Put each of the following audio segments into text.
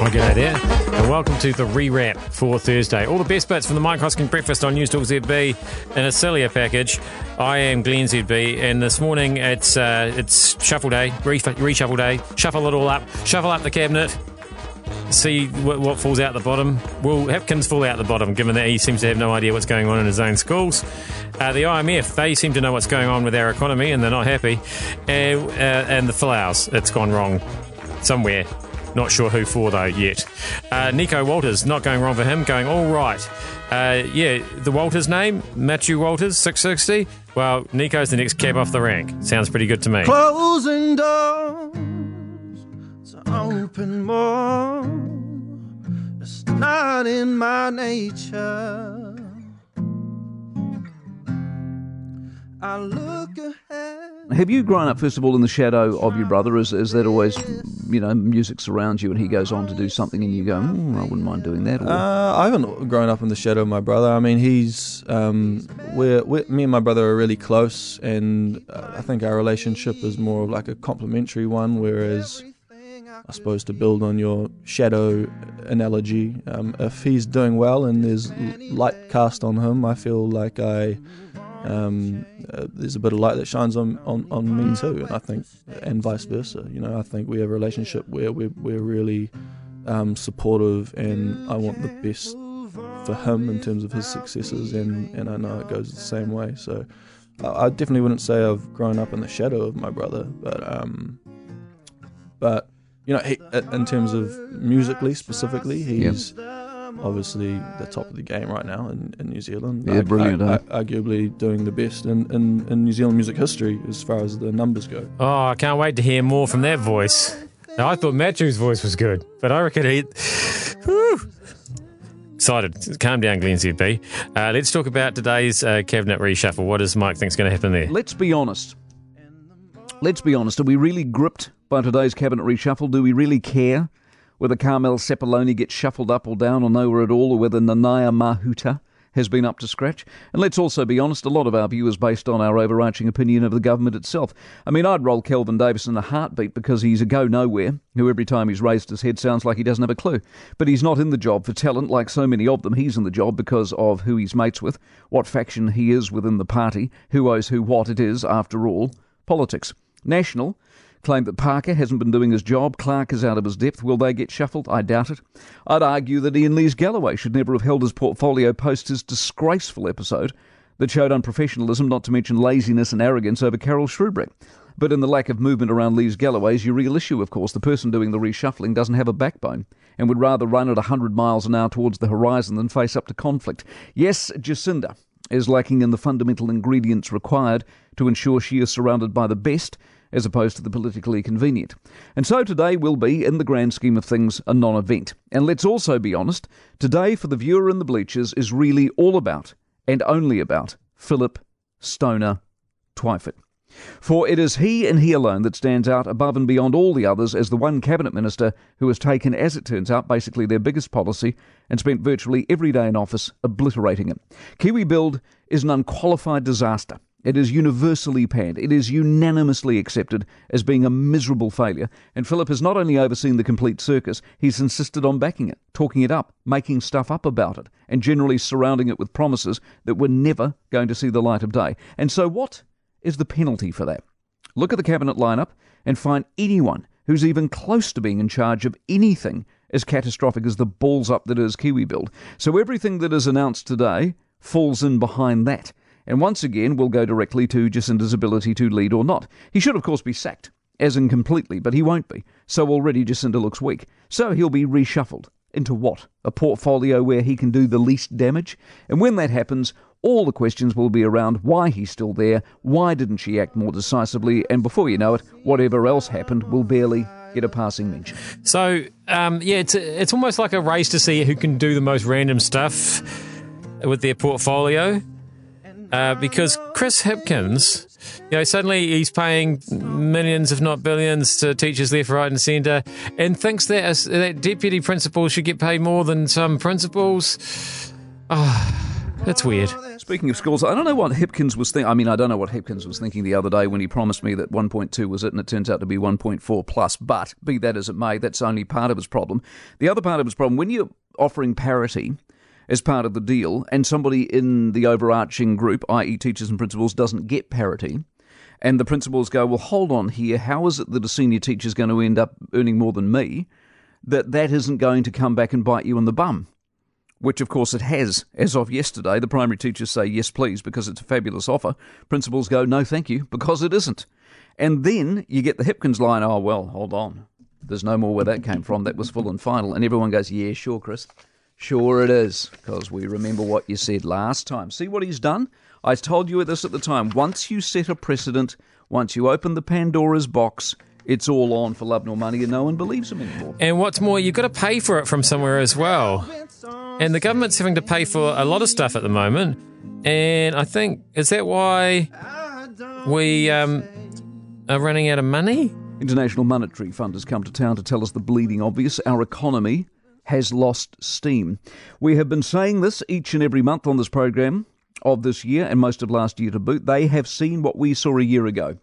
Well, g'day there, and welcome to the rewrap for Thursday. All the best bits from the Mike Hosking breakfast on News Talk ZB in a sillier package. I am Glenn ZB, and this morning it's uh, it's shuffle day, reshuffle day. Shuffle it all up, shuffle up the cabinet, see what, what falls out the bottom. Will Hipkins fall out the bottom, given that he seems to have no idea what's going on in his own schools? Uh, the IMF, they seem to know what's going on with our economy, and they're not happy. Uh, uh, and the Folaus, it's gone wrong somewhere. Not sure who for though yet. Uh, Nico Walters, not going wrong for him, going all right. Uh, yeah, the Walters name, Matiu Walters, Six60. Well, Nico's the next cab off the rank. Sounds pretty good to me. Closing doors to open more. It's not in my nature. I look ahead. Have you grown up, first of all, in the shadow of your brother? Is, is that always, you know, music surrounds you and he goes on to do something and you go, mm, I wouldn't mind doing that? Or, Uh, I haven't grown up in the shadow of my brother. I mean, he's um, we're, we're me and my brother are really close, and uh, I think our relationship is more of like a complementary one. Whereas, I suppose to build on your shadow analogy, um, if he's doing well and there's light cast on him, I feel like I um, uh, there's a bit of light that shines on, on, on me too, and I think, and vice versa. You know, I think we have a relationship where we're, we're really um, supportive, and I want the best for him in terms of his successes, and, and I know it goes the same way. So I, I definitely wouldn't say I've grown up in the shadow of my brother, but um, but you know, he, in terms of musically specifically, he's obviously the top of the game right now in, in New Zealand. Yeah, brilliant, I, eh? Arguably doing the best in, in, in New Zealand music history as far as the numbers go. Oh, I can't wait to hear more from that voice. Now, I thought Matiu's voice was good, but I reckon he. Whew. Excited. Calm down, Glenn ZB. Uh, let's talk about today's uh, cabinet reshuffle. What does Mike think's going to happen there? let's be honest. Let's be honest. Are we really gripped by today's cabinet reshuffle? Do we really care whether Carmel Sepuloni gets shuffled up or down or nowhere at all, or whether Nanaia Mahuta has been up to scratch? And let's also be honest, a lot of our view is based on our overarching opinion of the government itself. I mean, I'd roll Kelvin Davis in a heartbeat because he's a go nowhere who every time he's raised his head sounds like he doesn't have a clue. But he's not in the job for talent like so many of them. He's in the job because of who he's mates with, what faction he is within the party, who owes who what it is, after all, politics. National claim that Parker hasn't been doing his job. Clark is out of his depth. Will they get shuffled? I doubt it. I'd argue that Iain Lees-Galloway should never have held his portfolio post his disgraceful episode that showed unprofessionalism, not to mention laziness and arrogance over Karel Sroubek. But in the lack of movement around Lees-Galloway's your real issue, of course. The person doing the reshuffling doesn't have a backbone and would rather run at 100 miles an hour towards the horizon than face up to conflict. Yes, Jacinda is lacking in the fundamental ingredients required to ensure she is surrounded by the best as opposed to the politically convenient. And so today will be, in the grand scheme of things, a non event. And let's also be honest, today for the viewer in the bleachers is really all about, and only about, Philip Stoner Twyford. For it is he and he alone that stands out above and beyond all the others as the one cabinet minister who has taken, as it turns out, basically their biggest policy and spent virtually every day in office obliterating it. Kiwi Build is an unqualified disaster. It is universally panned. It is unanimously accepted as being a miserable failure. And Philip has not only overseen the complete circus, he's insisted on backing it, talking it up, making stuff up about it, and generally surrounding it with promises that were never going to see the light of day. And so, what is the penalty for that? Look at the cabinet lineup and find anyone who's even close to being in charge of anything as catastrophic as the balls up that is Kiwi Build. So everything that is announced today falls in behind that. And once again, we'll go directly to Jacinda's ability to lead or not. He should, of course, be sacked, as in completely, but he won't be. So already Jacinda looks weak. So he'll be reshuffled. Into what? A portfolio where he can do the least damage? And when that happens, all the questions will be around why he's still there, why didn't she act more decisively, and before you know it, whatever else happened will barely get a passing mention. So, um, yeah, it's, it's almost like a race to see who can do the most random stuff with their portfolio. Uh, because Chris Hipkins, you know, suddenly he's paying millions, if not billions, to teachers left, right, and centre, and thinks that a, that deputy principal should get paid more than some principals. Oh, That's weird. Speaking of schools, I don't know what Hipkins was thinking. I mean, I don't know what Hipkins was thinking the other day when he promised me that 1.2 was it, and it turns out to be 1.4 plus. But be that as it may, that's only part of his problem. The other part of his problem, when you're offering parity as part of the deal, and somebody in the overarching group, i.e., teachers and principals, doesn't get parity, and the principals go, well, hold on here, how is it that a senior teacher is going to end up earning more than me? That that isn't going to come back and bite you in the bum which of course it has as of yesterday. The primary teachers say yes, please, because it's a fabulous offer. Principals go no, thank you, because it isn't. And then you get the Hipkins line, oh, well, hold on. There's no more where that came from. That was full and final. And everyone goes, yeah, sure, Chris. Sure it is, because we remember what you said last time. See what he's done? I told you this at the time. Once you set a precedent, once you open the Pandora's box, it's all on for love nor money, and no one believes him anymore. And what's more, you've got to pay for it from somewhere as well. And the government's having to pay for a lot of stuff at the moment. And I think, is that why we um, are running out of money? International Monetary Fund has come to town to tell us the bleeding obvious. Our economy has lost steam. We have been saying this each and every month on this program of this year and most of last year to boot. They have seen what we saw a year ago.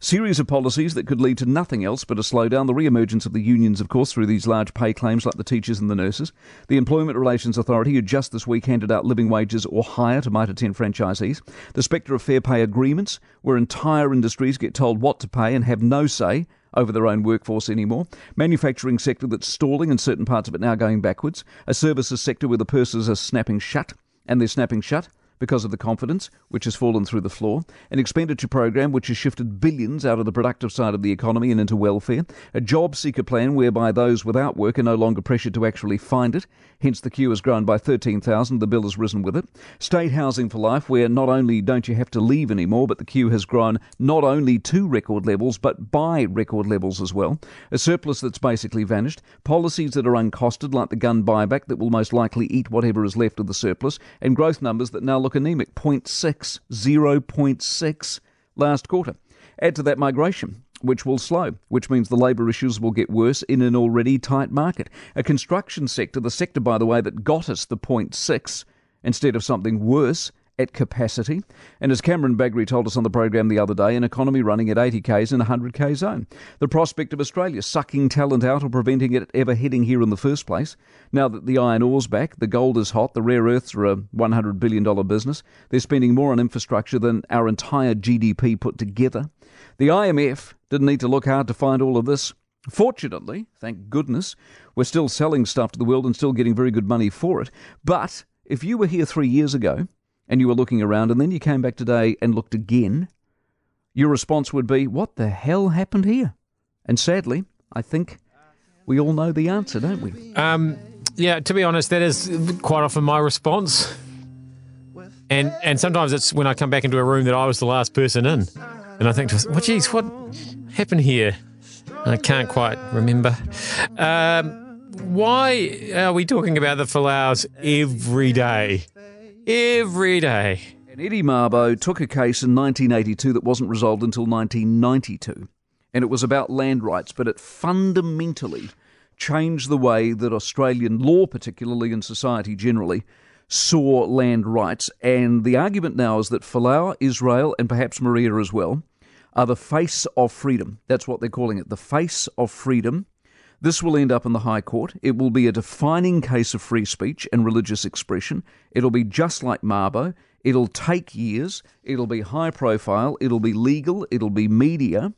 Series of policies that could lead to nothing else but a slowdown. The re emergence of the unions, of course, through these large pay claims like the teachers and the nurses. The Employment Relations Authority, who just this week handed out living wages or higher to Mitre 10 franchisees. The spectre of fair pay agreements, where entire industries get told what to pay and have no say over their own workforce anymore. Manufacturing sector that's stalling and certain parts of it now going backwards. A services sector where the purses are snapping shut, and they're snapping shut because of the confidence which has fallen through the floor, an expenditure program which has shifted billions out of the productive side of the economy and into welfare, a job seeker plan whereby those without work are no longer pressured to actually find it, hence the queue has grown by 13,000, the bill has risen with it, state housing for life where not only don't you have to leave anymore, but the queue has grown not only to record levels, but by record levels as well, a surplus that's basically vanished, policies that are uncosted like the gun buyback that will most likely eat whatever is left of the surplus, and growth numbers that now look look anemic 0.6, 0.6 last quarter. Add to that migration, which will slow, which means the labour issues will get worse in an already tight market. A construction sector, the sector, by the way, that got us the 0.6 instead of something worse, at capacity. And as Cameron Bagrie told us on the program the other day, an economy running at 80 k's in a 100 k zone. The prospect of Australia sucking talent out or preventing it ever heading here in the first place. Now that the iron ore's back, the gold is hot, the rare earths are a $100 billion business. They're spending more on infrastructure than our entire GDP put together. The IMF didn't need to look hard to find all of this. Fortunately, thank goodness, we're still selling stuff to the world and still getting very good money for it. But if you were here three years ago, and you were looking around and then you came back today and looked again, your response would be, What the hell happened here? And sadly, I think we all know the answer, don't we? Um, yeah, to be honest, that is quite often my response. And and sometimes it's when I come back into a room that I was the last person in. And I think, well, geez, what happened here? I can't quite remember. Um, why are we talking about the Folau's every day? Every day. And Eddie Mabo took a case in 1982 that wasn't resolved until 1992. And it was about land rights, but it fundamentally changed the way that Australian law, particularly in society generally, saw land rights. And the argument now is that Folau, Israel, and perhaps Maria as well, are the face of freedom. That's what they're calling it the face of freedom this will end up in the High Court. It will be a defining case of free speech and religious expression. It'll be just like Mabo. It'll take years. It'll be high profile. It'll be legal. It'll be media.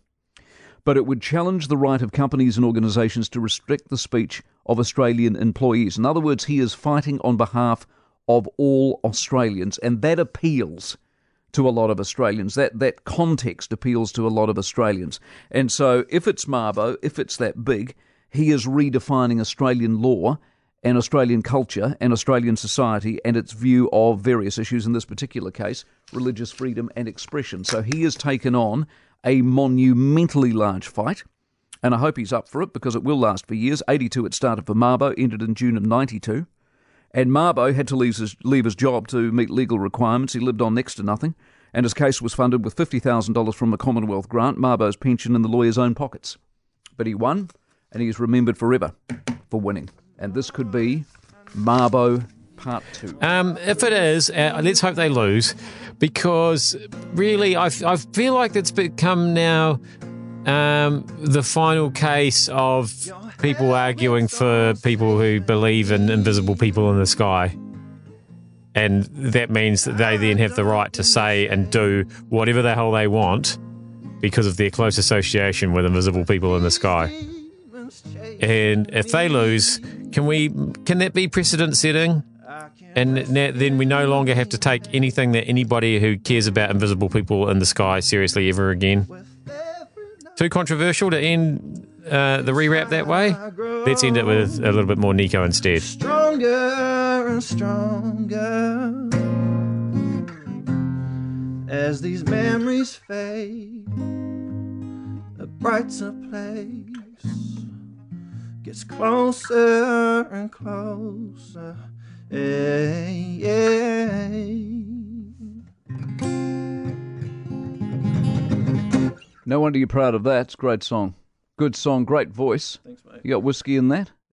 But it would challenge the right of companies and organisations to restrict the speech of Australian employees. In other words, he is fighting on behalf of all Australians, and that appeals to a lot of Australians. That that context appeals to a lot of Australians. And so, if it's Mabo, if it's that big, he is redefining Australian law and Australian culture and Australian society and its view of various issues, in this particular case, religious freedom and expression. So he has taken on a monumentally large fight, and I hope he's up for it because it will last for years. 82 it started for Mabo, ended in June of 92. And Mabo had to leave his, leave his job to meet legal requirements. He lived on next to nothing, and his case was funded with $50,000 from a Commonwealth grant, Mabo's pension in the lawyer's own pockets. But he won, and he is remembered forever for winning. And this could be Mabo part two. Um, if it is, uh, let's hope they lose, because really, I, I feel like it's become now um, the final case of people arguing for people who believe in invisible people in the sky. And that means that they then have the right to say and do whatever the hell they want because of their close association with invisible people in the sky. And if they lose, can we can that be precedent setting? And then we no longer have to take anything that anybody who cares about invisible people in the sky seriously ever again. Too controversial to end uh, the rewrap that way. Let's end it with a little bit more Nico instead. Stronger and stronger as these memories fade. A brighter place gets closer and closer. Hey, hey. No wonder you're proud of that. It's a great song. Good song, great voice. Thanks, mate. You got whiskey in that?